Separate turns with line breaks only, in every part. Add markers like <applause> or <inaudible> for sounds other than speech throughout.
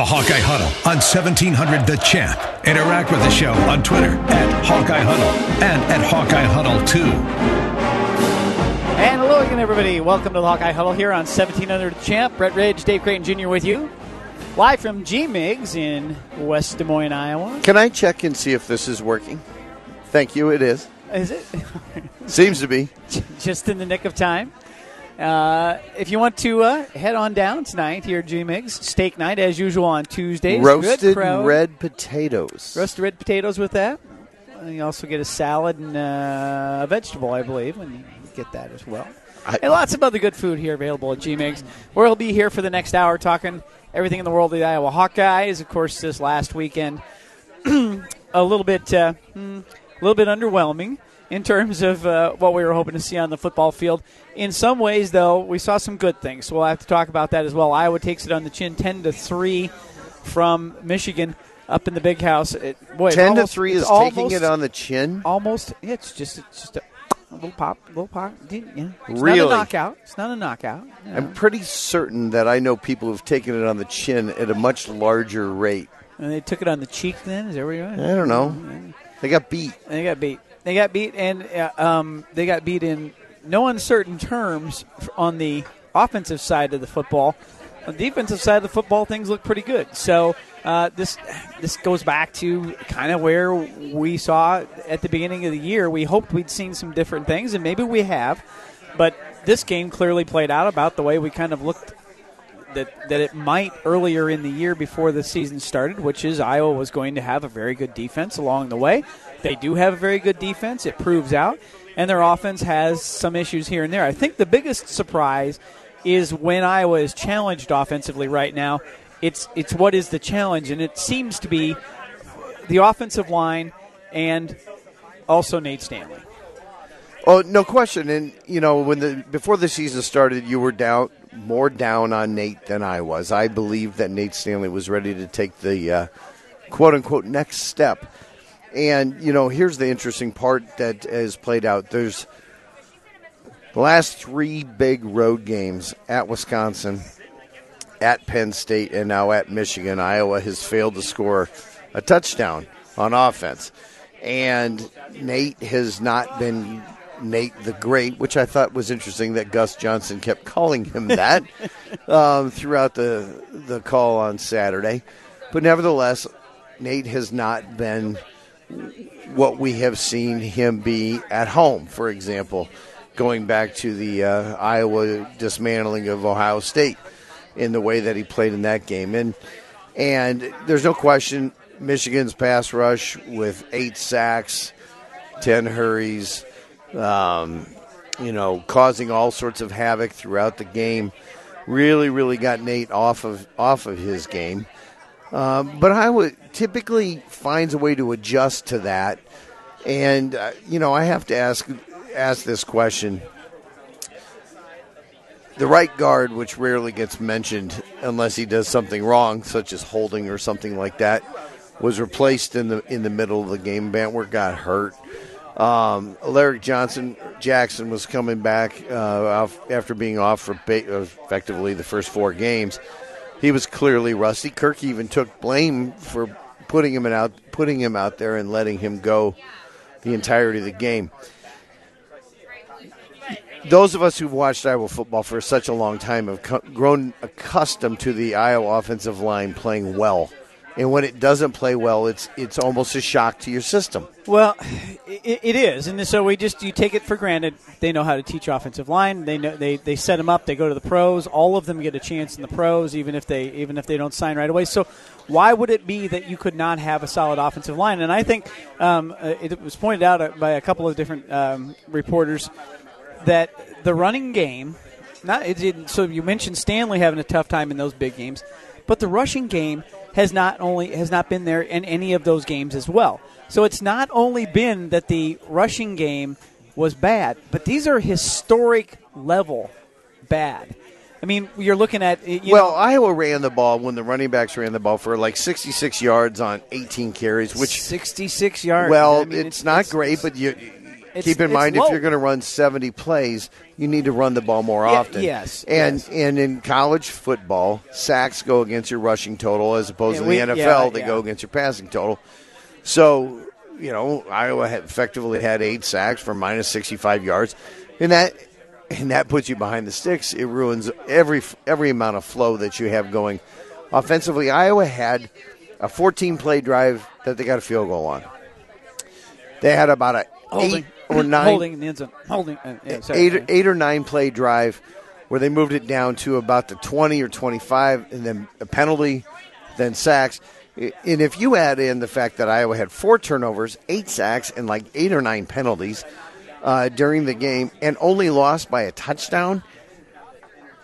The Hawkeye Huddle on 1700 The Champ. Interact with the show on Twitter at Hawkeye Huddle and at Hawkeye Huddle 2.
And hello again, everybody. Welcome to the Hawkeye Huddle here on 1700 The Champ. Brett Ridge, Dave Creighton Jr. with you. Live from G Migs in West Des Moines, Iowa.
Can I check and see if this is working? Thank you, it is.
Is it? <laughs>
Seems to be.
Just in the nick of time. Uh, if you want to uh, head on down tonight here at G Migs, steak night as usual on Tuesdays.
Roasted red potatoes.
roasted red potatoes with that. And you also get a salad and uh, a vegetable, I believe, and you get that as well.
I-
and lots of other good food here available at GMIGS. We'll be here for the next hour talking everything in the world of the Iowa Hawkeyes. Of course, this last weekend, <clears throat> a little bit, uh, hmm, a little bit underwhelming in terms of uh, what we were hoping to see on the football field. In some ways, though, we saw some good things. So we'll have to talk about that as well. Iowa takes it on the chin, ten to three from Michigan up in the big house. It, boy,
10
almost-
to 3
it's
is taking it on the chin.
almost. Yeah, it's just it's just a, a little pop, a little pop. Yeah, it's
Really?
not a knockout. It's not a knockout. you know.
I'm pretty certain that I know people who've taken it on the chin at a much larger rate.
and they took it on the cheek. Then is that where you are?
I don't know. They got beat.
They got beat. They got beat, and uh, um, they got beat in no uncertain terms on the offensive side of the football. On the defensive side of the football, things look pretty good. So uh, this this goes back to kind of where we saw at the beginning of the year. We hoped we'd seen some different things, and maybe we have. But this game clearly played out about the way we kind of looked that that it might earlier in the year before the season started, which is Iowa was going to have a very good defense along the way. They do have a very good defense. It proves out, and their offense has some issues here and there. I think the biggest surprise is when Iowa is challenged offensively right now. It's it's what is the challenge, and it seems to be the offensive line and also Nate Stanley.
Oh, no question. And you know, when the before the season started, you were down more down on Nate than I was. I believed that Nate Stanley was ready to take the uh, quote unquote next step. And you know, here's the interesting part that has played out. There's the last three big road games at Wisconsin, at Penn State, and now at Michigan. Iowa has failed to score a touchdown on offense. And Nate has not been Nate the Great, which I thought was interesting that Gus Johnson kept calling him <laughs> that um, throughout the the call on Saturday. But nevertheless, Nate has not been what we have seen him be at home. For example, going back to the uh, Iowa dismantling of Ohio State in the way that he played in that game, and and there's no question Michigan's pass rush with eight sacks, ten hurries, um, you know, causing all sorts of havoc throughout the game, really, really got Nate off of off of his game. Um, but Iowa typically finds a way to adjust to that, and uh, you know, I have to ask ask this question. The right guard, which rarely gets mentioned unless he does something wrong, such as holding or something like that, was replaced in the in the middle of the game. Banwart got hurt. Um, Alaric Johnson Jackson was coming back uh, after being off for ba- effectively the first four games. He was clearly rusty. Kirk even took blame for putting him out, putting him out there, and letting him go the entirety of the game. Those of us who've watched Iowa football for such a long time have grown accustomed to the Iowa offensive line playing well, and when it doesn't play well, it's it's almost a shock to your system.
Well, it, it is, and so we just you take it for granted. They know how to teach offensive line. They know they, they set them up. They go to the pros. All of them get a chance in the pros, even if they even if they don't sign right away. So, why would it be that you could not have a solid offensive line? And I think um, uh, it was pointed out by a couple of different um, reporters that the running game. Not it. So you mentioned Stanley having a tough time in those big games, but the rushing game has not only has not been there in any of those games as well. So it's not only been that the rushing game was bad, but these are historic level bad. I mean, you're looking at you
well,
know,
Iowa ran the ball when the running backs ran the ball for like 66 yards on 18 carries, which
66 yards.
well,
I mean,
it's, not great, but you
It's-
keep in mind
low.
if you're going to run 70 plays, you need to run the ball more
Yeah,
often.
yes,
and
yes.
and in college football, sacks go against your rushing total as opposed to
we-
the NFL,
yeah,
they
yeah.
go against your passing total. So, you know, Iowa had effectively had eight sacks for minus 65 yards, and that and that puts you behind the sticks. It ruins every every amount of flow that you have going offensively. Iowa had a 14 play drive that they got a field goal on. They had about a oh,
Holding.
eight or <coughs> nine
holding in the end zone. Holding. Uh, yeah, sorry.
eight, eight or nine play drive where they moved it down to about the 20 or 25 and then a penalty, then sacks. And if you add in the fact that Iowa had four turnovers, eight sacks, and like eight or nine penalties uh, during the game and only lost by a touchdown,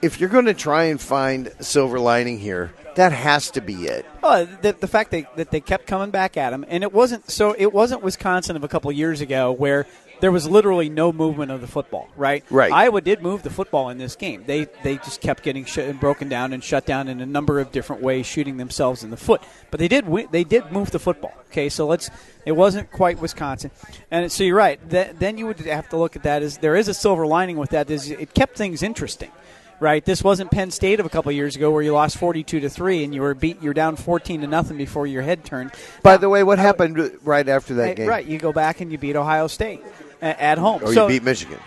if you're going to try and find silver lining here, that has to be it.
Oh, the, the fact that, that they kept coming back at him, and it wasn't so. It wasn't Wisconsin of a couple years ago where there was literally no movement of the football. Right.
Right.
Iowa did move the football in this game. They they just kept getting sh- uh, broken down and shut down in a number of different ways, shooting themselves in the foot. But they did they did move the football. Okay, so let's. It wasn't quite Wisconsin, and so you're right. Th- then you would have to look at that as there is a silver lining with that. Is it kept things interesting right? This wasn't Penn State of a couple of years ago where you lost forty-two to three and you were beat. You're down fourteen to nothing before your head turned.
By the way, what happened right after that game?
Right, you go back and you beat Ohio State at home.
Or
so,
you beat Michigan.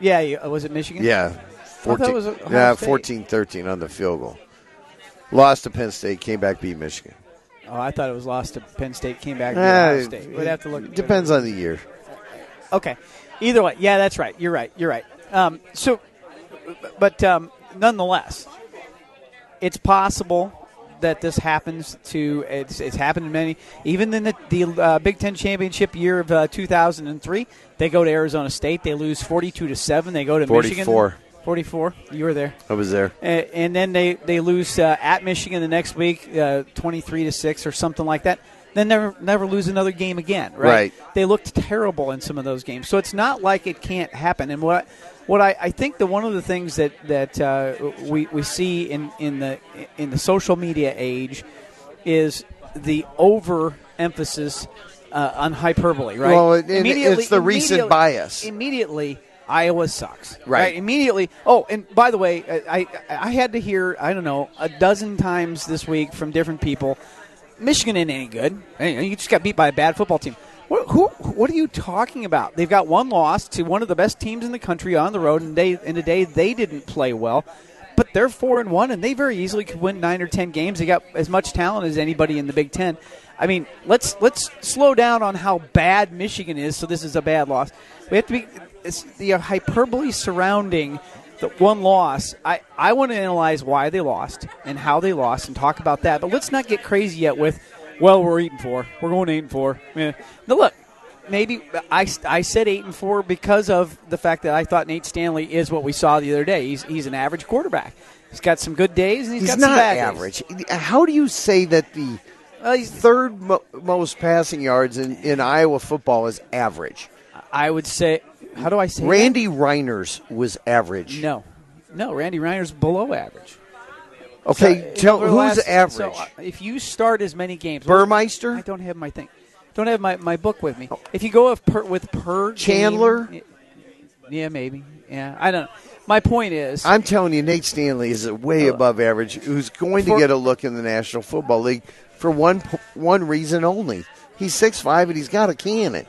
Yeah, you, uh, was it Michigan?
Yeah.
thought
14,
was
yeah,
State.
14 13 on the field goal. Lost to Penn State, came back, beat Michigan.
Oh, I thought it was lost to Penn State. Came back
Eh,
Ohio State. We'd have to look.
Depends on the year.
Okay. Either way, yeah, that's right. You're right. You're right. Um, so, but um, nonetheless, it's possible that this happens to. It's, it's happened in many. Even in the, the uh, Big Ten championship year of uh, 2003, they go to Arizona State. They lose 42 to seven. They go to
44.
Michigan. 44. You were there.
I was there.
Uh, and then they they lose uh, at Michigan the next week, uh, twenty three to six or something like that. Then never never lose another game again. Right?
Right.
They looked terrible in some of those games, so it's not like it can't happen. And what what I, I think that one of the things that that uh, we we see in in the in the social media age is the overemphasis uh, on hyperbole. Right?
Well,
Immediately-
it's the recent bias.
Immediately. Iowa sucks.
Right.
Immediately. Oh, and by the way, I, I I had to hear I don't know a dozen times this week from different people. Michigan ain't any good. You just got beat by a bad football team. What, who, what are you talking about? They've got one loss to one of the best teams in the country on the road, and they in a day they didn't play well. But they're four and one, and they very easily could win nine or ten games. They got as much talent as anybody in the Big Ten. I mean, let's let's slow down on how bad Michigan is. So this is a bad loss. We have to be the hyperbole surrounding the one loss. I, I want to analyze why they lost and how they lost and talk about that. But let's not get crazy yet with, well, we're eight and four. We're going eight and four. Yeah. Now look, maybe I, I said eight and four because of the fact that I thought Nate Stanley is what we saw the other day. He's he's an average quarterback. He's got some good days and he's,
He's
got some
not
bad days.
average. How do you say that the
Well, he's,
third mo- most passing yards in, in Iowa football is average?
I would say. How do I say? that?
Randy Reiners was average.
No, no. Randy Reiner's below average.
Okay,
So,
tell who's
last-
average?
so, uh, if you start as many games,
Burmeister.
I don't have my thing. Don't have my, my book with me. If you go with per, with per
Chandler?
game- yeah, maybe. Yeah, I don't. know. My point is,
I'm telling you, Nate Stanley is way above average. Who's going to get a look in the National Football League for one one reason only? He's six five and he's got a cannon.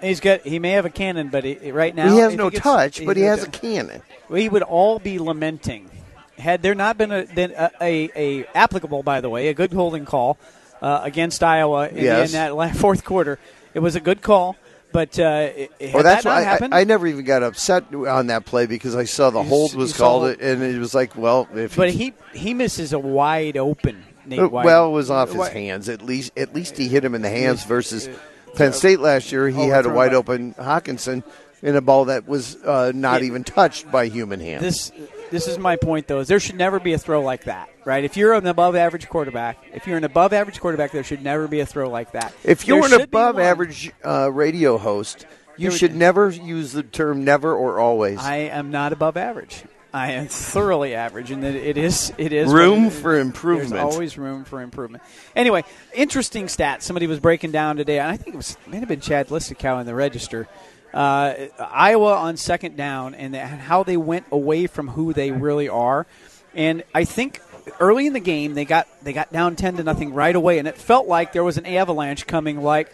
He's got he may have a cannon, but he, right now
he has no
gets-
touch, but he has a
touch.
cannon.
we would all be lamenting had there not been a been a, a, a applicable, by the way, a good holding call uh, against Iowa in,
Yes.
in that <laughs> fourth quarter. It was a good call, but uh, it, it- had
Well, that's
that happened,
I, I never even got upset on that play because I saw the hold was called, and it was like, well, if
but he he misses a wide open. Nate
Uh,
White.
well, it was off his hands. At least, at least he hit him in the hands. Versus Penn State last year, he had a wide open Hockenson in a ball that was uh, not even touched by human hands.
This this is my point though. Is there should never be a throw like that, right? If you're an above average quarterback, if you're an above average quarterback, there should never be a throw like that.
if you're
There
an above average uh, radio host, you should never use the term never or always.
I am not above average. I am thoroughly average, and that it is it is
room for improvement.
There's always room for improvement. Anyway, interesting stat. Somebody was breaking down today, and I think it was may have been Chad Leistikow in the register. Uh, Iowa on second down and the- and how they went away from who they really are. And I think early in the game they got they got down ten to nothing right away, and it felt like there was an avalanche coming, like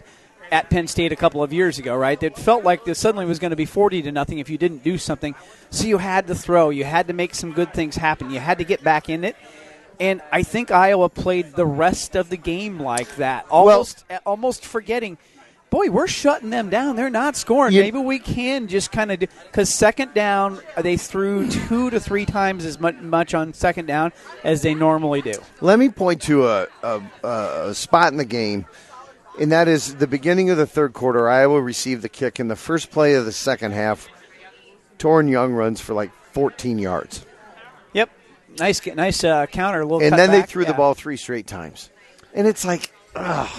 at Penn State a couple of years ago, right? It felt like this suddenly was going to be 40 to nothing if you didn't do something. So you had to throw, you had to make some good things happen, you had to get back in it. And I think Iowa played the rest of the game like that, almost eh, almost forgetting. Boy, we're shutting them down. They're not scoring.
You-
Maybe we can just kind of because second down they threw two to three times as much, much on second down as they normally do.
Let me point to a, a, a spot in the game, and that is the beginning of the third quarter. Iowa received the kick in the first play of the second half. Toren Young runs for like 14 yards,
Yep, nice, nice uh, counter. A little,
and then they
back.
threw the ball three straight times, and it's like, ugh,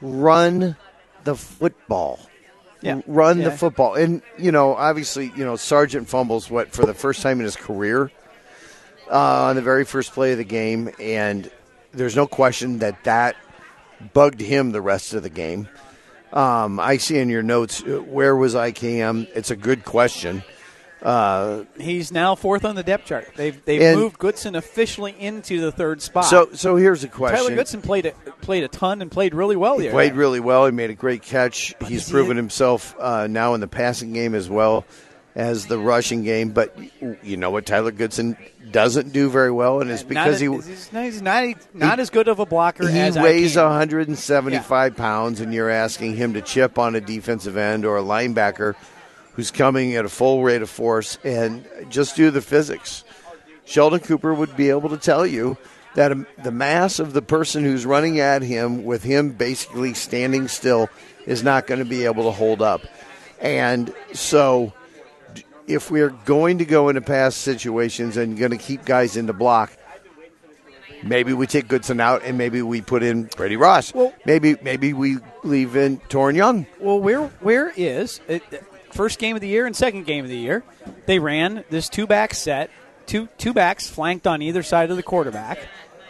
run the football.
Yeah.
Run
Yeah.
the football, and you know, obviously, you know, Sargent fumbles what for the first time in his career uh, on the very first play of the game, and there's no question that that bugged him the rest of the game. Um, I see in your notes, uh, where was IKM? It's a good question. Uh,
He's now fourth on the depth chart. They've they've
And-
moved Goodson officially into the third spot.
so, so here's a question.
Tyler Goodson played a, played a ton and played really well.
He played really well. He made a great catch. He's
is he
proven
it?
himself uh, now in the passing game as well as the rushing game. But you know what Tyler Goodson doesn't do very well, and it's because
not,
he
he's, not- he's not not as good of a blocker
he
as
weighs
IKM.
175 pounds, and you're asking him to chip on a defensive end or a linebacker who's coming at a full rate of force, and just do the physics. Sheldon Cooper would be able to tell you that the mass of the person who's running at him, with him basically standing still, is not going to be able to hold up. And so, if we're going to go into pass situations and going to keep guys in the block, maybe we take Goodson out and maybe we put in Brady Ross.
Well-
maybe maybe we leave in Toren Young.
Well, where where is it, first game of the year and second game of the year? They ran this two back set, two two backs flanked on either side of the quarterback,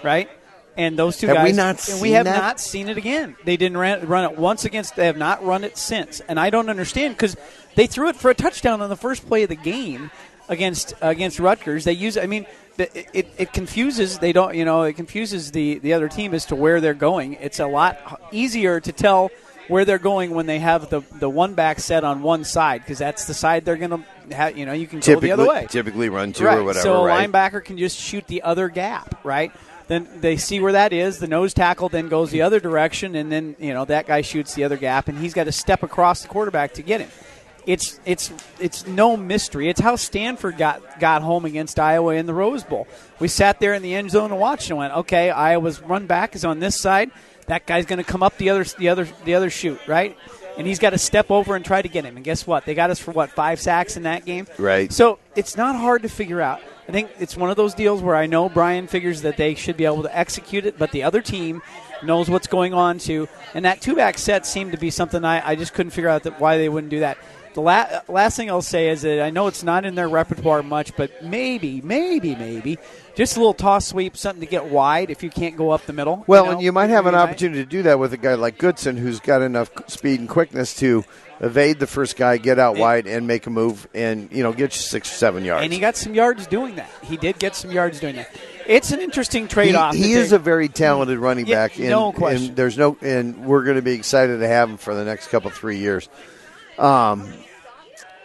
right? And those two
Have
guys,
we not
and we have
that?
not seen it again. They didn't ran, run it once against. They have not run it since, and I don't understand because they threw it for a touchdown on the first play of the game against against Rutgers. They use. I mean, it, it confuses. They don't. You know, it confuses the the other team as to where they're going. It's a lot easier to tell where they're going when they have the the one back set on one side because that's the side they're going to have. You know, you can go
Typically,
the other way.
typically run to
right.
or whatever.
so a
right?
linebacker can just shoot the other gap, right? Then they see where that is. The nose tackle then goes the other direction, and then you know that guy shoots the other gap, and he's got to step across the quarterback to get him. It's it's it's no mystery. It's how Stanford got got home against Iowa in the Rose Bowl. We sat there in the end zone and watched and went, okay, Iowa's run back is on this side. That guy's going to come up the other the other the other shoot, right? And he's got to step over and try to get him. And guess what? They got us for what five sacks in that game.
Right.
So it's not hard to figure out. I think it's one of those deals where I know Brian figures that they should be able to execute it, but the other team knows what's going on too. And that two back set seemed to be something I, I just couldn't figure out that why they wouldn't do that. The la- last thing I'll say is that I know it's not in their repertoire much, but maybe, maybe, maybe just a little toss sweep, something to get wide if you can't go up the middle.
Well,
know,
and you might have an opportunity to do that with a guy like Goodson, who's got enough speed and quickness to evade the first guy, get out wide, and make a move, and you know get you six or seven yards.
And he got some yards doing that. He did get some yards doing that. It's an interesting trade off.
he is a very talented running
Yeah,
back. And,
no question.
And there's no, and we're going to be excited to have him for the next couple three years. Um,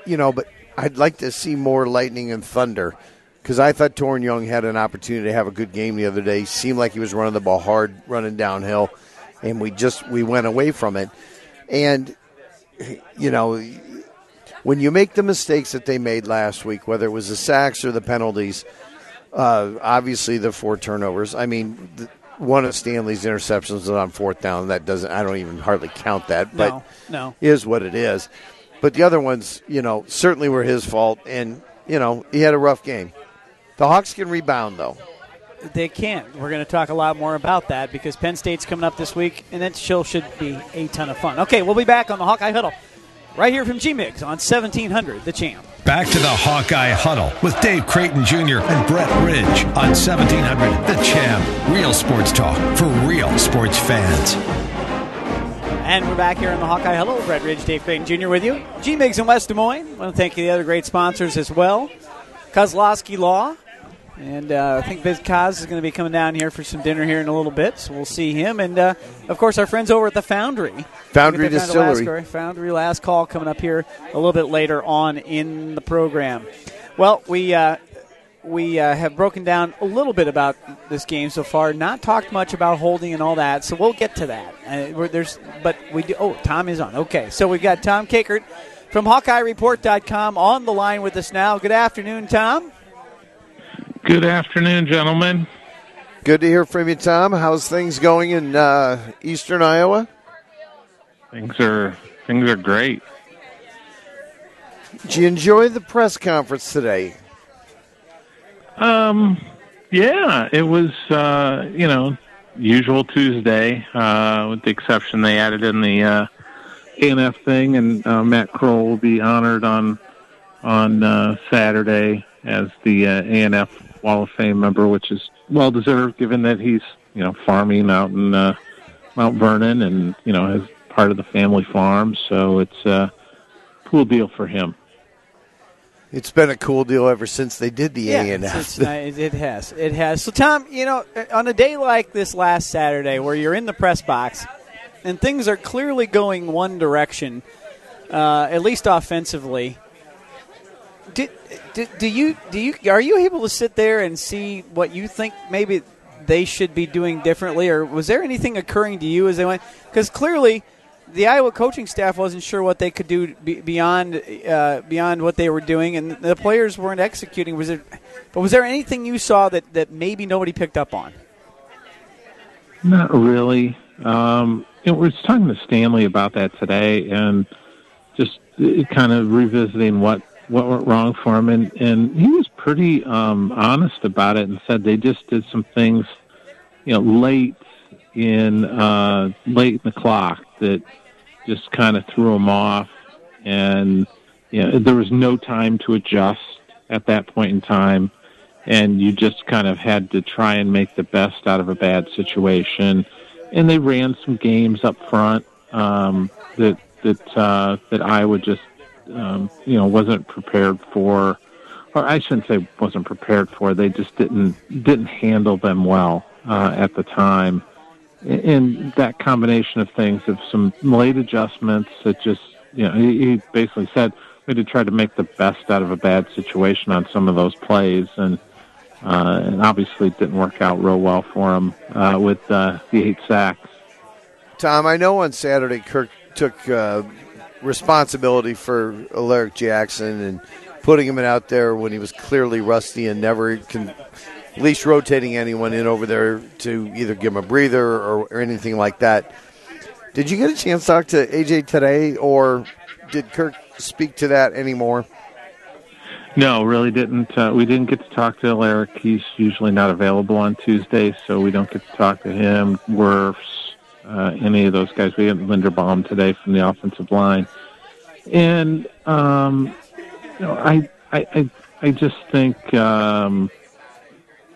you know, but I'd like to see more lightning and thunder because I thought Toren Young had an opportunity to have a good game the other day. He seemed like he was running the ball hard, running downhill, and we just we went away from it. And you know, when you make the mistakes that they made last week, whether it was the sacks or the penalties, uh, obviously the four turnovers. I mean, the, one of Stanley's interceptions was on fourth down. That doesn't. I don't even hardly count that, but
No, no.
is what it is. But the other ones, you know, certainly were his fault, and you know he had a rough game. The Hawks can rebound though.
They can. We're going to talk a lot more about that because Penn State's coming up this week, and that show should be a ton of fun. Okay, we'll be back on the Hawkeye Huddle right here from G Migs on 1700, the champ.
Back to the Hawkeye Huddle with Dave Creighton Jr. and Brett Ridge on 1700 The Champ. Real sports talk for real sports fans.
And we're back here in the Hawkeye Huddle. Brett Ridge, Dave Creighton Jr. with you. G Migs in West Des Moines. I want to thank you the other great sponsors as well. Kozlowski Law. And uh, I think Biz Kaz is going to be coming down here for some dinner here in a little bit, so we'll see him. And uh, of course, our friends over at the Foundry,
Foundry Distillery,
last, Foundry Last Call coming up here a little bit later on in the program. Well, we uh, we uh, have broken down a little bit about this game so far. Not talked much about holding and all that, so we'll get to that. Uh, there's, but we do. Oh, Tom is on. Okay, so we've got Tom Kakert from HawkeyeReport.com on the line with us now. Good afternoon, Tom.
Good afternoon, gentlemen.
Good to hear from you, Tom. How's things going in uh, Eastern Iowa?
Things are things are great.
Did you enjoy the press conference today?
Um, yeah, it was uh, you know usual Tuesday, uh, with the exception they added in the uh, ANF thing, and uh, Matt Kroul will be honored on on uh, Saturday as the uh, ANF Wall of Fame member, which is well deserved given that he's you know farming out in uh, Mount Vernon and you know has part of the family farm, so it's a cool deal for him.
It's been a cool deal ever since they did the
yeah,
ANF.
it has. It has. So, Tom, you know, on a day like this last Saturday where you're in the press box and things are clearly going one direction, uh, at least offensively, did, do, do you do you are you able to sit there and see what you think maybe they should be doing differently, or was there anything occurring to you as they went? Because clearly, the Iowa coaching staff wasn't sure what they could do beyond uh, beyond what they were doing, and the players weren't executing. Was it? But was there anything you saw that that maybe nobody picked up on?
Not really. Um, it was talking to Stanley about that today, and just uh, kind of revisiting what what went wrong for him, and and he was pretty um, honest about it and said they just did some things, you know, late in uh, late in the clock that just kind of threw him off, and you know, there was no time to adjust at that point in time, and you just kind of had to try and make the best out of a bad situation, and they ran some games up front um, that that uh, that I would just um, you know wasn't prepared for, or I shouldn't say wasn't prepared for. They just didn't didn't handle them well uh, at the time, and that combination of things of some late adjustments that just you know he, basically said we had to try to make the best out of a bad situation on some of those plays and. Uh, and obviously it didn't work out real well for him uh, with uh, the eight sacks.
Tom, I know on Saturday Kirk took uh, responsibility for Alaric Jackson and putting him out there when he was clearly rusty and never can least rotating anyone in over there to either give him a breather or, or anything like that. Did you get a chance to talk to AJ today, or did Kirk speak to that anymore?
No, really didn't. Uh, we didn't get to talk to Alaric. He's usually not available on Tuesdays, so we don't get to talk to him. We're uh, any of those guys. We had Linderbaum today from the offensive line, and um, you know, I, I, I, I just think, um,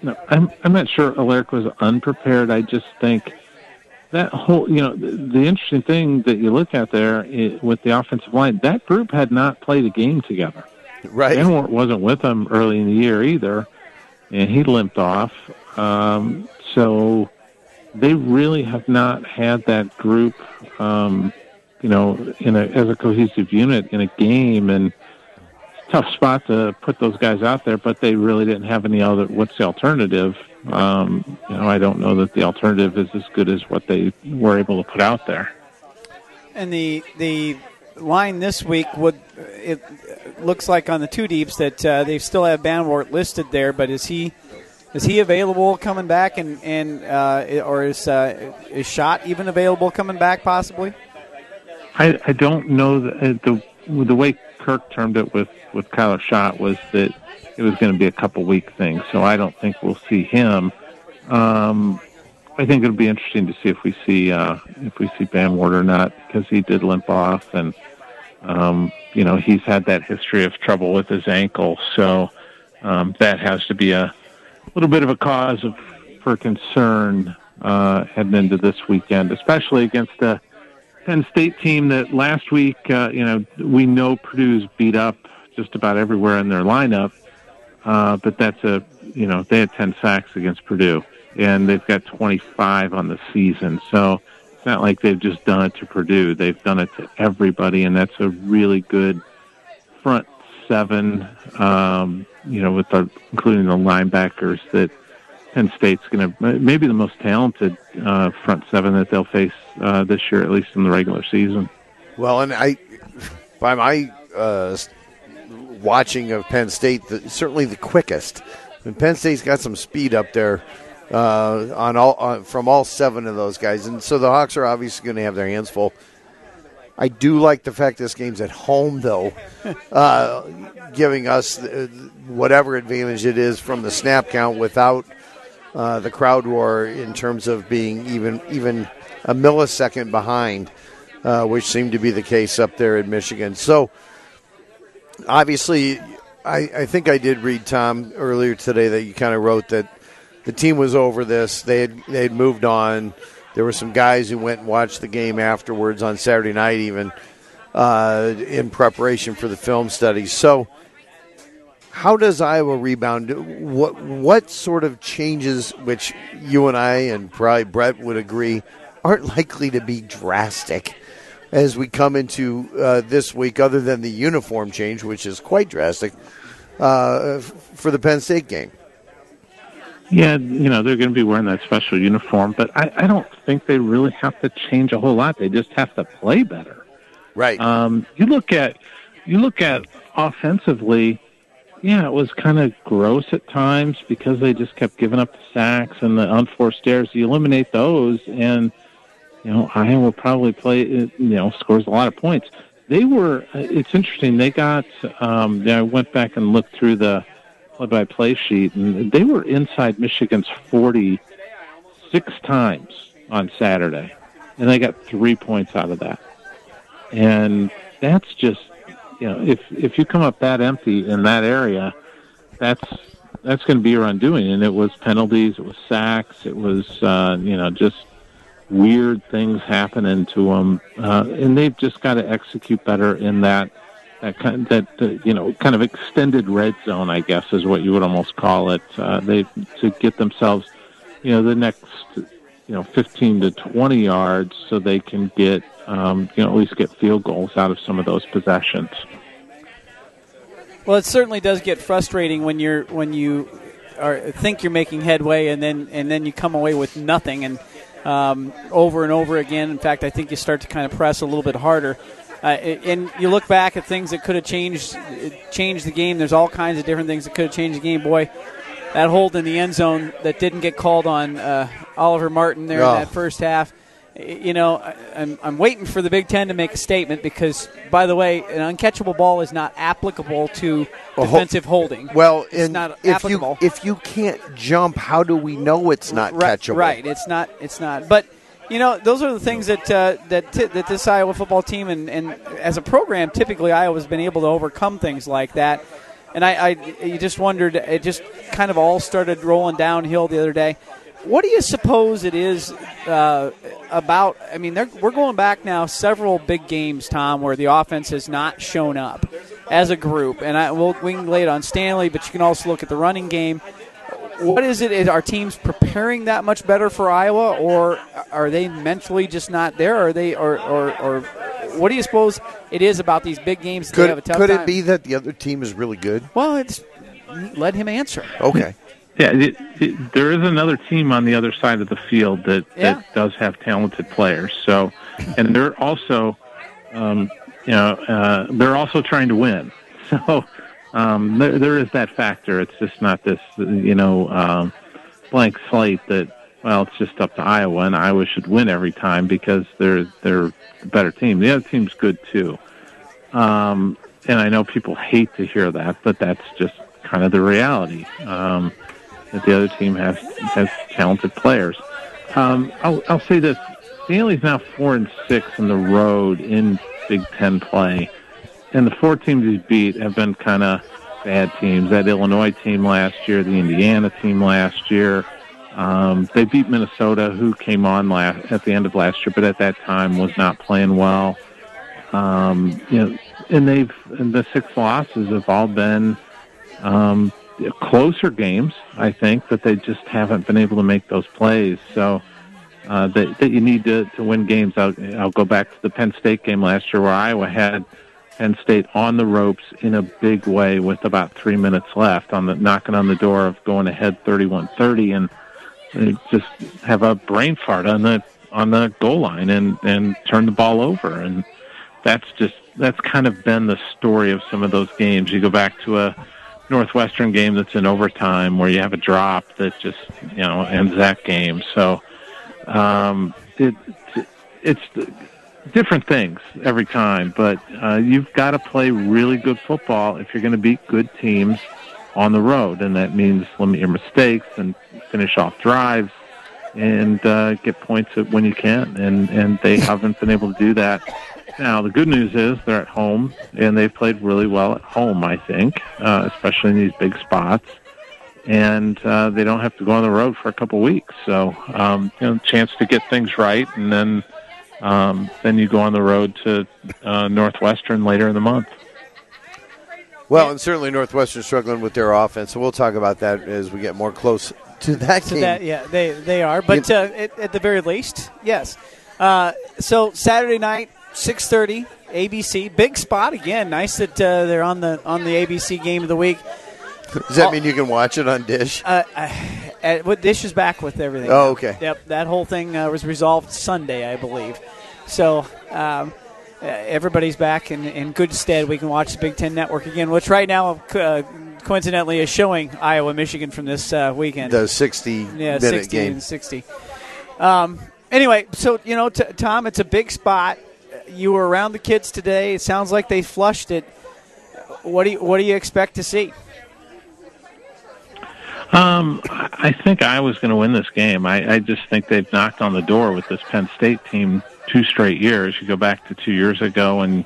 you know, I'm, I'm not sure Alaric was unprepared. I just think that whole, you know, the, the interesting thing that you look at there is, with the offensive line, that group had not played a game together.
Right.
Dan wasn't with them early in the year either, and he limped off. Um, so they really have not had that group, um, you know, in a, as a cohesive unit in a game, and tough spot to put those guys out there. But they really didn't have any other. What's the alternative? Um, you know, I don't know that the alternative is as good as what they were able to put out there.
And the the line this week would it looks like on the two deeps that uh, they still have Banwart listed there, but is he? Is he available coming back, and and uh, or is uh, is Schott even available coming back possibly?
I, I don't know the, uh, the the way Kirk termed it with with Kyler Schott was that it was going to be a couple week thing. So I don't think we'll see him. Um, I think it'll be interesting to see if we see uh, if we see Banwart or not because he did limp off and Um, you know, he's had that history of trouble with his ankle, so um, that has to be a little bit of a cause of for concern uh, heading into this weekend, especially against a Penn State team that last week, uh, you know, we know Purdue's beat up just about everywhere in their lineup, uh, but that's a, you know, they had 10 sacks against Purdue, and they've got 25 on the season. So it's not like they've just done it to Purdue. They've done it to everybody, and that's a really good front seven, um, you know, with the, including the linebackers that Penn State's going to maybe the most talented uh, front seven that they'll face uh, this year, at least in the regular season.
Well, and I, by my uh, watching of Penn State, the, certainly the quickest. And Penn State's got some speed up there uh, on all on, from all seven of those guys, and so the Hawks are obviously going to have their hands full. I do like the fact this game's at home, though, uh, giving us whatever advantage it is from the snap count without uh, the crowd war in terms of being even even a millisecond behind, uh, which seemed to be the case up there in Michigan. So obviously, I, I think I did read Tom earlier today that you kind of wrote that the team was over this. They had they had moved on. There were some guys who went and watched the game afterwards on Saturday night, even uh, in preparation for the film studies. So how does Iowa rebound? What what sort of changes, which you and I and probably Brett would agree, aren't likely to be drastic as we come into uh, this week, other than the uniform change, which is quite drastic uh, for the Penn State game.
Yeah, you know they're going to be wearing that special uniform, but I, I don't think they really have to change a whole lot. They just have to play better.
Right.
Um, you look at you look at offensively yeah, it was kind of gross at times because they just kept giving up the sacks and the unforced errors. You eliminate those, and you know Iowa probably play you know scores a lot of points. They were. It's interesting. They got. Um, I went back and looked through the play-by-play sheet, and they were inside Michigan's forty six times on Saturday, and they got three points out of that. And that's just you know, if if you come up that empty in that area, that's that's going to be your undoing. And it was penalties, it was sacks, it was uh, you know just weird things happening to them, uh, and they've just got to execute better in that that kind that uh, you know kind of extended red zone, I guess, is what you would almost call it. Uh, they to get themselves, you know, the next you know 15 to 20 yards, so they can get um, you know, at least get field goals out of some of those possessions.
Well, it certainly does get frustrating when you're when you are, think you're making headway and then and then you come away with nothing and um, over and over again. In fact, I think you start to kind of press a little bit harder. Uh, and you look back at things that could have changed changed the game. There's all kinds of different things that could have changed the game. Boy, that hold in the end zone that didn't get called on uh, Oliver Martin there oh. in that first half you know, I'm, I'm waiting for the Big Ten to make a statement because, by the way, an uncatchable ball is not applicable to defensive holding.
Well,
it's not
if
applicable.
you if you can't jump, how do we know it's not
right,
catchable?
Right, it's not. It's not. But you know, those are the things that uh, that t- that this Iowa football team and, and as a program, typically Iowa's been able to overcome things like that. And I, I you just wondered, it just kind of all started rolling downhill the other day. What do you suppose it is uh, about? I mean, we're going back now several big games, Tom, where the offense has not shown up as a group, and I, we'll, we can lay it on Stanley, but you can also look at the running game. What is it? Is our teams preparing that much better for Iowa, or are they mentally just not there? Or are they, or, or, or what do you suppose it is about these big games?
Could,
could
it be that the other team is really good?
Well, it's let him answer.
Okay.
Yeah, it, it, there is another team on the other side of the field that, yeah. that does have talented players. So, and they're also, um, you know, uh, they're also trying to win. <laughs> So, um, there, there is that factor. It's just not this, you know, um, blank slate that well, it's just up to Iowa, and Iowa should win every time because they're they're the better team. The other team's good too. Um, and I know people hate to hear that, but that's just kind of the reality. Um, that the other team has has talented players. Um, I'll, I'll say this: Stanley's now four and six on the road in Big Ten play. And the four teams he's beat have been kind of bad teams. That Illinois team last year, the Indiana team last year. Um, they beat Minnesota, who came on last, at the end of last year, but at that time was not playing well. Um, you know, and they've and the six losses have all been um, closer games, I think, but they just haven't been able to make those plays. So uh, that, that you need to, to win games. I'll, I'll go back to the Penn State game last year where Iowa had Penn State on the ropes in a big way with about three minutes left on the knocking on the door of going ahead 31-30 and they just have a brain fart on the on the goal line and and turn the ball over and that's just that's kind of been the story of some of those games. You go back to a Northwestern game that's in overtime where you have a drop that just you know ends that game. So um, it, it's different things every time, but uh, you've got to play really good football if you're going to beat good teams on the road, and that means limit your mistakes and finish off drives and uh, get points when you can. And and they <laughs> haven't been able to do that. Now the good news is they're at home and they've played really well at home. I think, uh, especially in these big spots, and uh, they don't have to go on the road for a couple weeks. So um, you know, chance to get things right, and then um, then you go on the road to uh, Northwestern later in the month.
Well, and certainly Northwestern struggling with their offense, so we'll talk about that as we get more close to that
to
game.
that, yeah, they they are. But uh, at, at the very least, yes. Uh, so Saturday night, six thirty, ABC, big spot again. Nice that uh, they're on the on the ABC game of the week.
Does that mean you can watch it on Dish?
Uh, uh, what Dish is back with everything.
Oh, okay.
Yep, that whole thing uh, was resolved Sunday, I believe. So um, everybody's back in, in good stead. We can watch the Big Ten Network again, which right now, uh, coincidentally, is showing Iowa, Michigan from this uh, weekend.
The 60
yeah,
minute
60
game.
and 60. Um, anyway, so, you know, t- Tom, it's a big spot. You were around the kids today. It sounds like they flushed it. What do you, what do you expect to see?
Um, I think I was going to win this game. I, I just think they've knocked on the door with this Penn State team two straight years. You go back to two years ago and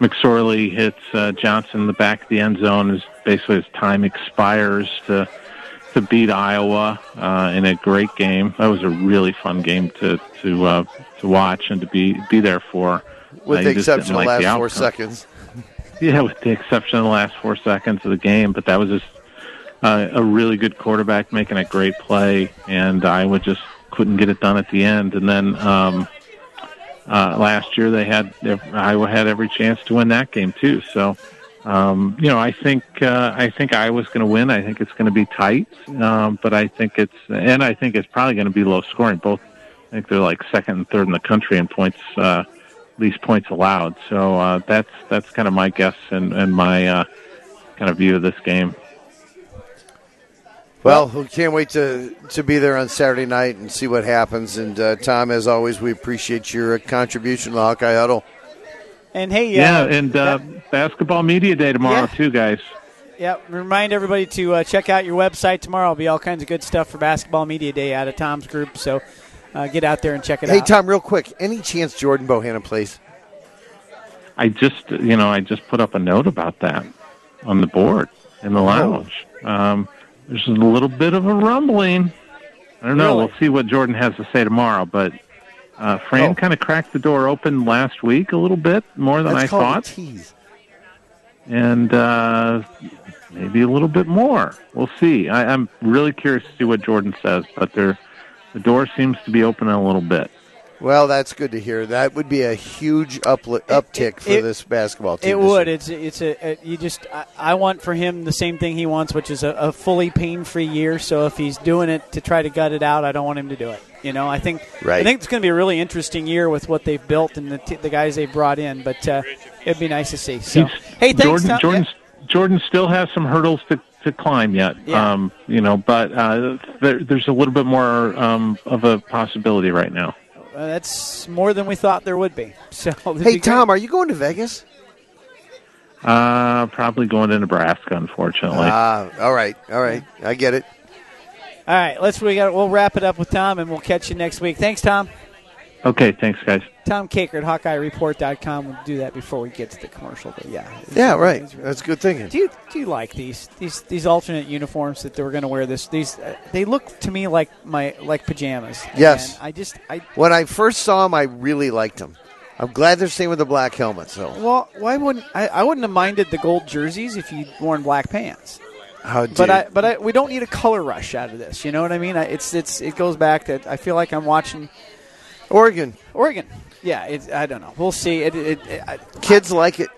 McSorley hits uh, Johnson in the back of the end zone as basically his time expires to to beat Iowa uh, in a great game. That was a really fun game to to uh, to watch and to be be there for.
With the exception
didn't
of the last
the
four seconds. <laughs>
Yeah, with the exception of the last four seconds of the game, but that was just uh, a really good quarterback making a great play, and Iowa just couldn't get it done at the end. And then um, uh, last year they had Iowa had every chance to win that game too. So um, you know, I think uh, I think Iowa's going to win. I think it's going to be tight, um, but I think it's and I think it's probably going to be low scoring. Both I think they're like second and third in the country in points, uh, least points allowed. So uh, that's that's kind of my guess and, and my uh, kind of view of this game.
Well, we can't wait to, to be there on Saturday night and see what happens. And uh, Tom, as always, we appreciate your uh, contribution to the Hawkeye Huddle.
And hey,
Yeah,
uh,
and uh,
that-
basketball media day tomorrow
Yeah.
too, guys.
Yeah, remind everybody to uh, check out your website tomorrow. There'll be all kinds of good stuff for Basketball Media Day out of Tom's group. So uh, get out there and check it
Hey,
out.
Hey, Tom, real quick, any chance Jordan Bohannon plays?
I just you know I just put up a note about that on the board in the lounge. Um, there's a little bit of a rumbling. I don't know.
Really?
We'll see what Jordan has to say tomorrow. But uh, Fran
Oh.
kind of cracked the door open last week a little bit more than
That's
I thought. and uh, maybe a little bit more. We'll see. I, I'm really curious to see what Jordan says, but the door seems to be open a little bit.
Well, that's good to hear. That would be a huge upli- uptick for
it-
this basketball team.
It would.
year.
It's it's a, a you just I, I want for him the same thing he wants, which is a, a fully pain free year. So if he's doing it to try to gut it out, I don't want him to do it. You know, I think
Right.
I think it's going to be a really interesting year with what they've built and the t- the guys they've brought in. But uh, it'd be nice to see. So
He's-
hey, thanks,
Jordan.
Tom.
Jordan, Jordan still has some hurdles to, to climb yet.
Yeah.
Um, you know, but uh, there, there's a little bit more um, of a possibility right now.
Uh, that's more than we thought there would be. <laughs> So
Hey,
be.
Tom, are you going to Vegas?
Uh, probably going to Nebraska, unfortunately.
Ah, all right, all right. I get it.
All right, let's we got we'll wrap it up with Tom, and we'll catch you next week. Thanks, Tom.
okay, thanks, guys.
Tom Kakert at HawkeyeReport.com will do that before we get to the commercial. But yeah,
Yeah, right.
it's-
That's good thinking.
Do you do you like these these these alternate uniforms that they were going to wear? This these uh, they look to me like my like pajamas.
Yes.
I just I
When I first saw them, I really liked them. I'm glad they're staying with the black helmets, though.
well why wouldn't I, I wouldn't have minded the gold jerseys if you'd worn black pants.
How
But I but I, we don't need a color rush out of this. You know what I mean? I, it's it's it goes back to I feel like I'm watching
Oregon
Oregon. Yeah, it, I don't know. We'll see. It, it, it, I,
kids like it.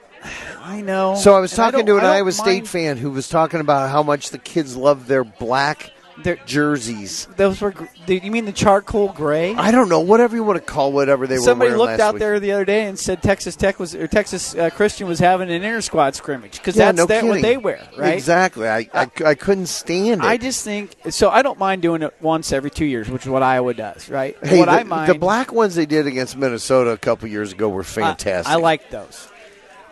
I know.
So I was
And I
talking
don't-
to an
I
Iowa State
mind
fan who was talking about how much the kids love their black
their-
jerseys.
Those were. gr- You mean the charcoal gray?
I don't know, whatever you want to call whatever they were
Somebody looked out
week.
there the other day and said Texas Tech was or Texas uh, Christian was having an inter squad scrimmage because
Yeah,
that's
no
that what they wear, right?
Exactly. I, I, I couldn't stand it.
I just think so. I don't mind doing it once every two years, which is what Iowa does, right?
hey,
what
the,
I mind
the black ones they did against Minnesota a couple years ago were
I-
fantastic.
I, like those.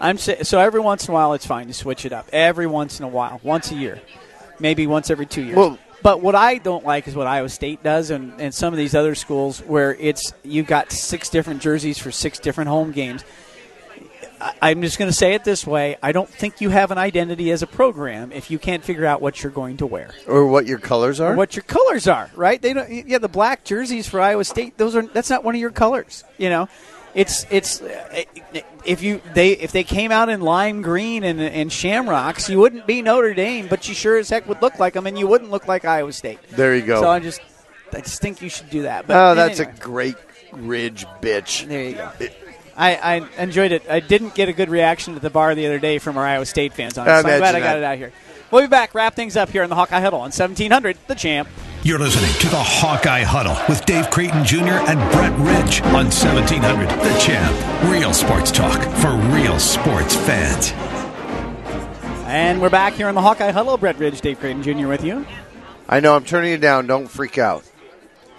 I'm so every once in a while it's fine to switch it up. Every once in a while, once a year, maybe once every two years.
Well-
but what I don't like is what Iowa State does, and, and some of these other schools where it's you've got six different jerseys for six different home games. I- I'm just going to say it this way: I don't think you have an identity as a program if you can't figure out what you're going to wear
or what your colors are.
or what your colors are. Right? They don't. Yeah, the black jerseys for Iowa State; those are that's not one of your colors. You know, it's it's uh, if you they if they came out in lime green and and shamrocks, you wouldn't be Notre Dame, but you sure as heck would look like them, and you wouldn't look like Iowa State.
There you go.
So I just I just think you should do that. But
oh, that's
anyway.
a great ridge bitch.
There you go. I, I enjoyed it. I didn't get a good reaction at the bar the other day from our Iowa State fans on it. So I'm glad I got
that.
it out here. We'll be back. Wrap things up here in the Hawkeye Huddle on 1700, the champ.
You're listening to the Hawkeye Huddle with Dave Creighton Jr. and Brett Ridge on 1700 The Champ. Real sports talk for real sports fans.
And we're back here in the Hawkeye Huddle. Brett Ridge, Dave Creighton Jr. with you.
I know I'm turning it down. Don't freak out.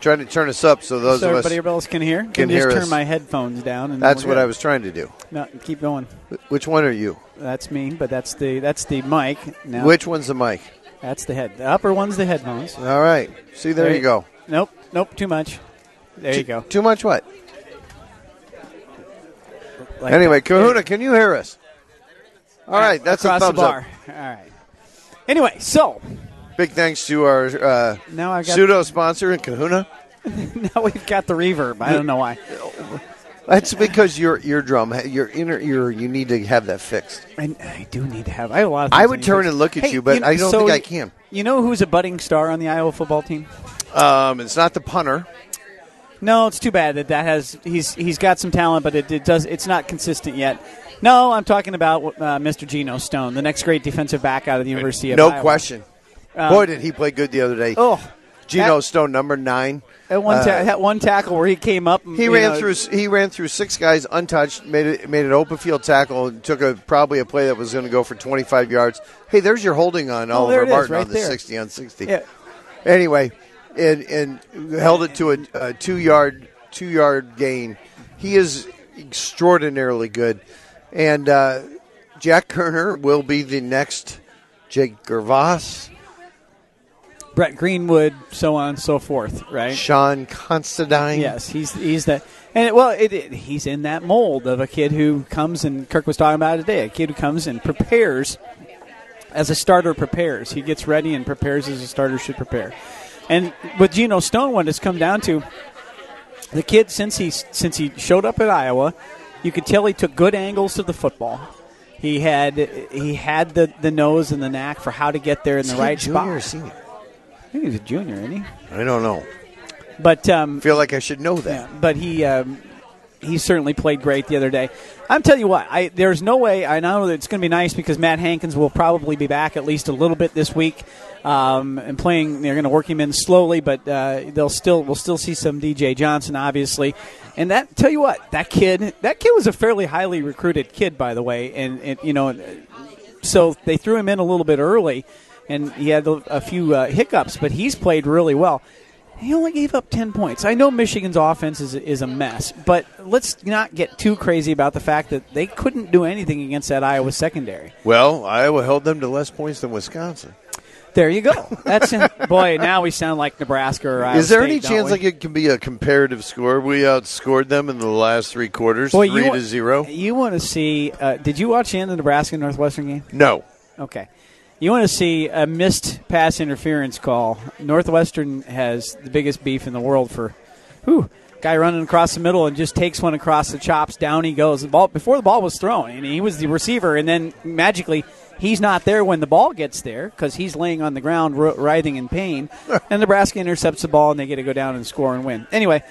trying to turn us up so those
so
of us.
everybody else can hear.
can
just
hear
turn
us.
my headphones down. And
That's what
good.
I was trying to do.
No, keep going.
Which one are you?
That's me, but that's the that's the mic. Now
Which one's the mic?
That's the head. The upper one's the headphones.
All right. See, there,
There
you go.
Nope, nope, too much. There you go.
Too much what?
Like
anyway,
that.
Kahuna, can you hear us? All right, that's
across
a thumbs
the bar. All right. Anyway, so.
Big thanks to our uh,
now I've got
pseudo sponsor, in Kahuna. <laughs>
now we've got the reverb. I don't know why. <laughs>
That's because your eardrum, your inner ear, you need to have that fixed.
I, I do need to have. I have a lot. Of
I would turn and look at
Hey,
you, but
know-
I don't
so
think I can.
You know who's a budding star on the Iowa football team?
Um, it's not the punter.
No, it's too bad that that has he's he's got some talent, but it, it does it's not consistent yet. No, I'm talking about uh, Mr. Geno Stone, the next great defensive back out of the University of
No
Iowa.
question.
Um,
Boy, did he play good the other day.
Oh,
Geno Stone, number nine.
That one, ta-
Uh,
one tackle where he came up. and,
He ran
know,
through. He ran through six guys untouched. Made it. Made an open field tackle. And took a probably a play that was going to go for 25 yards. Hey, there's your holding on
Oh,
Oliver Martin
right
on the
there.
60 on 60.
Yeah,
Anyway, and and held it to a, a two yard two yard gain. He is extraordinarily good, and uh, Jack Koerner will be the next Jake Gervase,
Brett Greenwood, so on and so forth. Right?
Sean Considine.
Yes, he's he's that, and it, well, it, it, he's in that mold of a kid who comes and Kirk was talking about it today. A kid who comes and prepares as a starter prepares. He gets ready and prepares as a starter should prepare. And with Geno Stone, what it's come down to, the kid since he since he showed up at Iowa, you could tell he took good angles to the football. He had he had the, the nose and the knack for how to get there in the
Is
right
junior or
spot.
senior?
I think he's a junior, isn't he?
I don't know.
But um,
Feel like I should know that.
yeah, but he um, he certainly played great the other day. I'm telling you what, I, there's no way. I know that it's going to be nice because Matt Hankins will probably be back at least a little bit this week um, and playing. They're going to work him in slowly, but uh, they'll still we'll still see some DJ Johnson, obviously. And that tell you what, that kid that kid was a fairly highly recruited kid, by the way, and, and you know, so they threw him in a little bit early, and he had a few uh, hiccups, but he's played really well. He only gave up 10 points. I know Michigan's offense is, is a mess, but let's not get too crazy about the fact that they couldn't do anything against that Iowa secondary.
Well, Iowa held them to less points than Wisconsin.
There you go. That's boy. Now we sound like Nebraska or Iowa
Is there
State,
any chance
we?
like it can be a comparative score? We outscored them in the last three quarters,
Boy,
three
you,
to zero.
You want to see? Uh, did you watch the end of the Nebraska Northwestern game?
No,
Okay. You want to see a missed pass interference call? Northwestern has the biggest beef in the world for, whew, guy running across the middle and just takes one across the chops. Down he goes. The ball before the ball was thrown, and he was the receiver, and then magically he's not there when the ball gets there because he's laying on the ground writhing in pain. <laughs> and Nebraska intercepts the ball, and they get to go down and score and win. Anyway,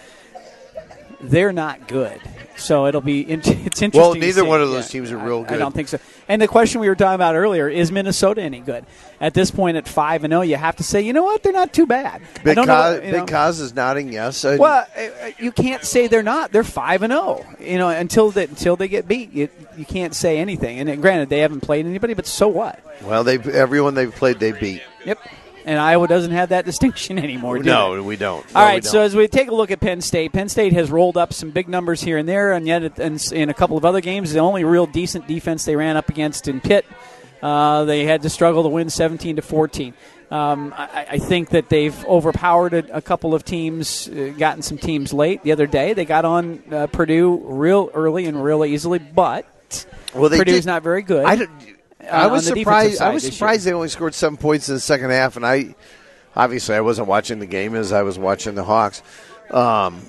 they're not good. So it'll be in- <laughs> it's interesting.
Well, neither one of those
Yeah,
teams are
I-
real
I
good.
I don't think so. And the question we were talking about earlier is Minnesota any good? At this point, at five and zero, you have to say, you know what, they're not too bad.
Big
know,
Cos,
you know.
Big Cos is nodding yes. And
Well, uh, uh, you can't say they're not. They're five and zero. You know, until they, until they get beat, you, you can't say anything. And granted, they haven't played anybody, but so what?
well, they everyone they've played they beat.
Yep. And Iowa doesn't have that <laughs> distinction anymore. do
No,
they?
we don't.
All
No,
right, so
don't.
as we take a look at Penn State, Penn State has rolled up some big numbers here and there, and yet in, in a couple of other games, the only real decent defense they ran up against in Pitt, uh, they had to struggle to win 17 to 14. Um, I, I think that they've overpowered a, a couple of teams, uh, gotten some teams late. The other day, they got on uh, Purdue real early and real easily, but
well,
Purdue's
did,
not very good.
I, don't- I
on
was surprised. I was
this year.
surprised they only scored seven points in the second half, and I obviously I wasn't watching the game as I was watching the Hawks, um,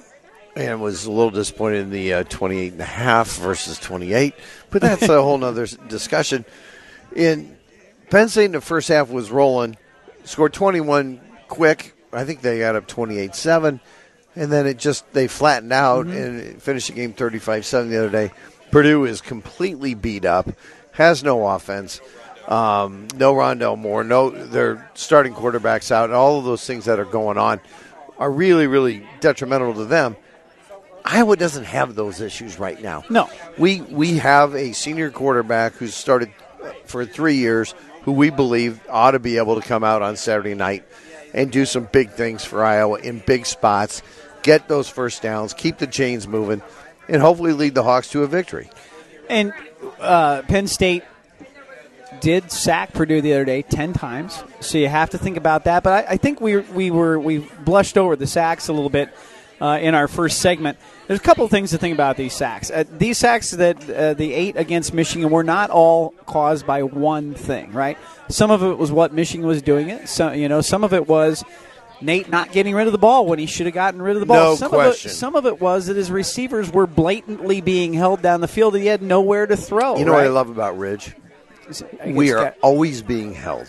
and was a little disappointed in the uh, 28 and a half versus 28. But that's a whole nother s- discussion. In Penn State in the first half was rolling, scored 21 quick. I think they got up 28-7, and then it just they flattened out
Mm-hmm.
and finished the game 35-7 the other day. Purdue is completely beat up, has no offense, um, no Rondale Moore, no their starting quarterbacks out, and all of those things that are going on are really, really detrimental to them. Iowa doesn't have those issues right now.
No.
we we have a senior quarterback who's started for three years, who we believe ought to be able to come out on Saturday night and do some big things for Iowa in big spots, get those first downs, keep the chains moving, and hopefully lead the Hawks to a victory.
And uh, Penn State did sack Purdue the other day ten times, so you have to think about that. But I, I think we we were we blushed over the sacks a little bit uh, in our first segment. There's a couple of things to think about these sacks. Uh, these sacks that uh, the eight against Michigan were not all caused by one thing, right? Some of it was what Michigan was doing it. So you know, some of it was. Nate not getting rid of the ball when he should have gotten rid of the ball.
No
some
question.
Of it, some of it was that his receivers were blatantly being held down the field and he had nowhere to throw.
You know what I love about Ridge? We are
that-
always being held.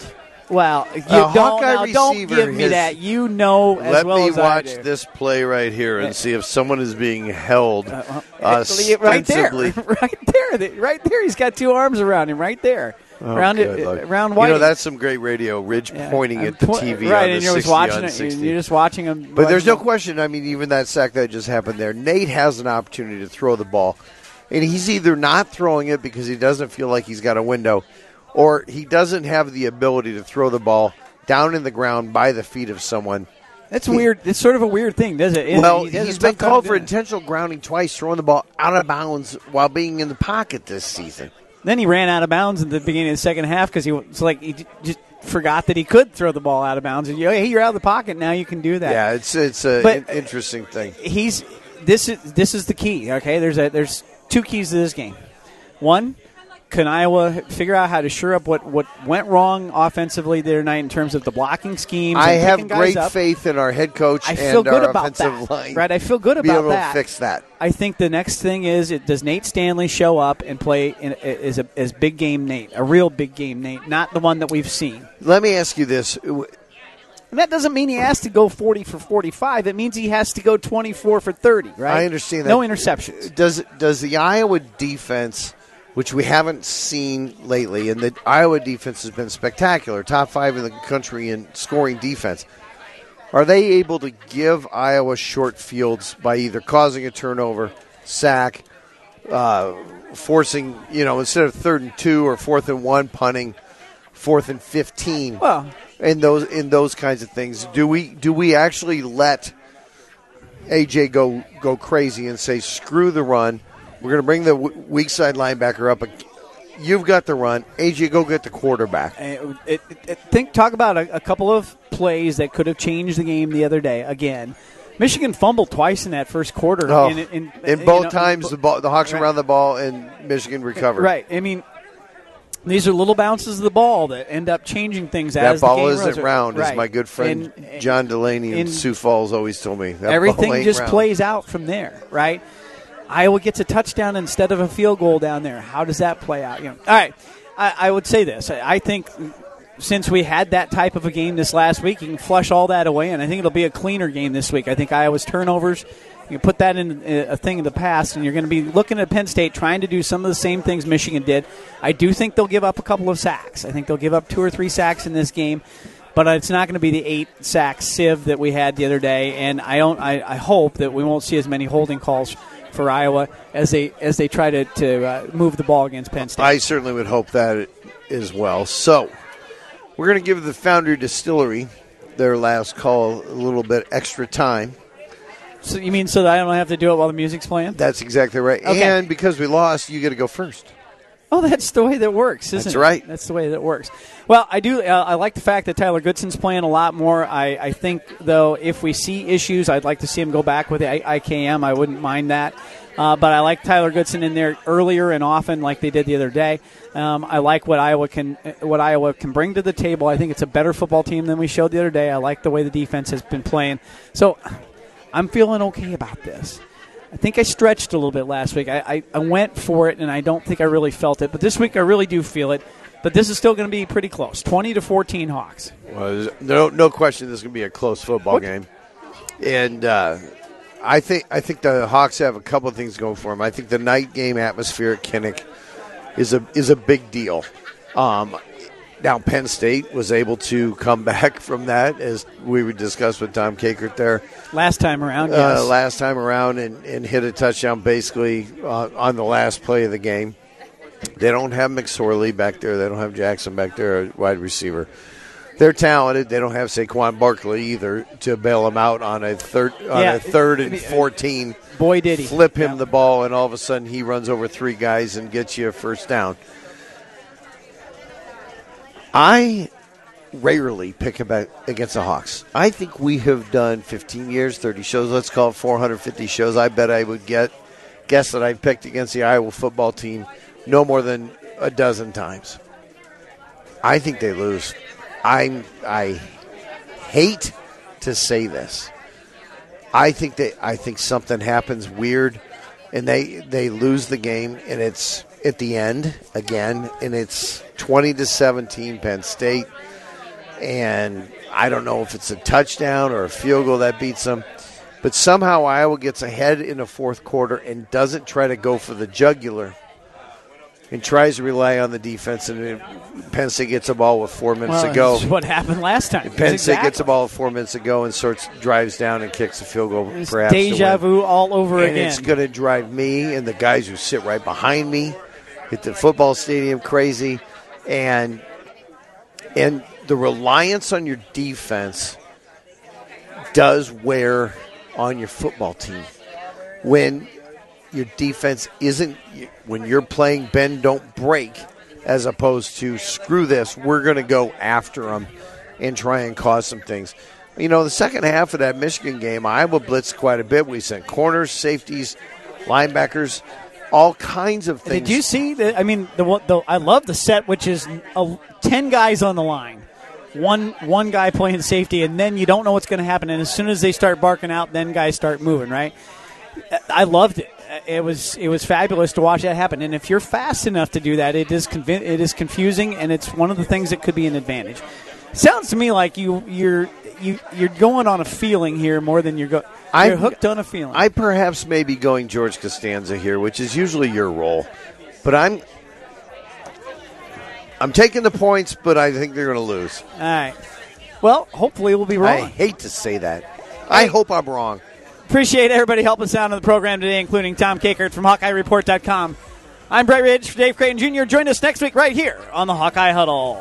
well. You
A
don't, now, don't give me
has-
that. You know as
Let
well
me
as I
watch this play right here and see if someone is being held
Uh, right there, <laughs> right there, right there. He's got two arms around him, right there,
Oh,
around
good
uh,
it,
around
You
White.
know, that's some great radio. Ridge pointing at the TV
right? and you're
60
just watching it. You're just watching him.
But there's no question. I mean, even that sack that just happened there, Nate has an opportunity to throw the ball, and he's either not throwing it because he doesn't feel like he's got a window, or he doesn't have the ability to throw the ball down in the ground by the feet of someone.
That's weird. It's sort of a weird thing, does it?
well,
He has a
he's
tough
been called for intentional grounding twice, throwing the ball out of bounds while being in the pocket this season.
Then he ran out of bounds at the beginning of the second half because he was like he just forgot that he could throw the ball out of bounds. And you, oh, hey, you're out of the pocket now. You can do that.
Yeah, it's it's a
But-
in- interesting thing.
he's this is this is the key. Okay, there's a there's two keys to this game. One, can Iowa figure out how to shore up what what went wrong offensively the other night in terms of the blocking schemes?
I have great
up?
faith in our head coach
I
and
feel good
our
about
offensive
that.
line.
Right, I feel good about be
able
that.
to fix that.
I think the next thing is it, does Nate Stanley show up and play in, as a as big game Nate, a real big game Nate, not the one that we've seen.
Let me ask you this:
And that doesn't mean he has to go 40 for 45. It means he has to go 24 for 30, right?
I understand that.
No interceptions.
Does does the Iowa defense, which we haven't seen lately, and the Iowa defense has been spectacular, top five in the country in scoring defense. Are they able to give Iowa short fields by either causing a turnover, sack, uh, forcing you know instead of third and two or fourth and one, punting, fourth and fifteen?
Well,
in those in those kinds of things. Do we do we actually let AJ go go crazy and say screw the run? We're going to bring the weak side linebacker up. You've got the run. AJ, go get the quarterback.
Think talk about a, a, couple of plays that could have changed the game the other day. Again, Michigan fumbled twice in that first quarter.
Oh, both know, times, the, ball, the Hawks right. around the ball and Michigan recovered.
Right. I mean, these are little bounces of the ball that end up changing things
that ball
isn't
rolls. round,
right.
as my good friend John Delaney in Sioux Falls always told me. That
everything just
round.
plays out from there, right? Iowa gets a touchdown instead of a field goal down there. How does that play out? You know, all right. I, I would say this. I, I think since we had that type of a game this last week, you can flush all that away, and I think it'll be a cleaner game this week. I think Iowa's turnovers you put that in a thing of the past, and you're going to be looking at Penn State trying to do some of the same things Michigan did. I do think they'll give up a couple of sacks. I think they'll give up two or three sacks in this game, but it's not going to be the eight sack sieve that we had the other day. And I don't. I, I hope that we won't see as many holding calls for Iowa as they as they try to, to uh, move the ball against Penn State.
I certainly would hope that as well. So we're going to give the Foundry Distillery their last call a little bit extra time
so you mean so that I don't have to do it while the music's playing?
That's exactly right. Okay. And because we lost, you get to go first.
Oh, that's the way that works, isn't it?
that's
it?
right.
That's the way that works. Well, I do. Uh, I like the fact that Tyler Goodson's playing a lot more. I, I think, though, if we see issues, I'd like to see him go back with the IKM. I wouldn't mind that. Uh, but I like Tyler Goodson in there earlier and often, like they did the other day. Um, I like what Iowa can what Iowa can bring to the table. I think it's a better football team than we showed the other day. I like the way the defense has been playing. So I'm feeling okay about this. I think I stretched a little bit last week. I, I, I, went for it, and I don't think I really felt it. But this week, I really do feel it. But this is still going to be pretty close 20 to 14 Hawks.
Well, no, no question this is going to be a close football what? game. And uh, I think I think the Hawks have a couple of things going for them. I think the night game atmosphere at Kinnick is a is a big deal. Um, now, Penn State was able to come <laughs> back from that, as we would discuss with Tom Kakert there.
Last time around, uh,
yes. Uh, last time around, and, and, hit a touchdown basically uh, on the last play of the game. They don't have McSorley back there. They don't have Jackson back there, wide receiver. They're talented. They don't have Saquon Barkley either to bail them out on a third on yeah, a third and fourteen.
Boy, did he
flip him yeah. the ball, and all of a sudden he runs over three guys and gets you a first down. I rarely pick about against the Hawks. I think we have done 15 years, 30 shows. Let's call it 450 shows. I bet I would get guess that I've picked against the Iowa football team no more than a dozen times. I think they lose. I'm I hate to say this. I think they I think something happens weird and they they lose the game and it's at the end again, and it's 20 to 17 Penn State. And I don't know if it's a touchdown or a field goal that beats them. But somehow Iowa gets ahead in the fourth quarter and doesn't try to go for the jugular and tries to rely on the defense. And Penn State gets a ball with four minutes
well,
to go.
what happened last time.
Penn
State
exactly. gets a ball with four minutes to go and sorts drives down and kicks a field goal.
It's
perhaps
deja vu all over
and
again.
It's going to drive me and the guys who sit right behind me at the football stadium crazy, and and the reliance on your defense does wear on your football team. When your defense isn't when you're playing bend don't break as opposed to screw this we're going to go after them and try and cause some things. You know the second half of that michigan game iowa blitzed quite a bit. We sent corners safeties linebackers all kinds of things.
Did you see that? I mean, the, the I love the set, which is a, ten guys on the line, one one guy playing safety, and then you don't know what's going to happen. And as soon as they start barking out, then guys start moving. Right? I loved it. It was it was fabulous to watch that happen. And if you're fast enough to do that, it is convi- it is confusing, and it's one of the things that could be an advantage. Sounds to me like you you're you you're going on a feeling here more than you're going. You're hooked on a feeling.
I perhaps may be going George Costanza here, which is usually your role, but I'm I'm taking the points, but I think they're going to lose.
All right. Well, hopefully we'll be wrong.
I hate to say that. I hope I'm wrong.
Appreciate everybody helping us out on the program today, including Tom Kakert from HawkeyeReport.com. I'm Brett Ridge for Dave Creighton Jr. Join us next week right here on the Hawkeye Huddle.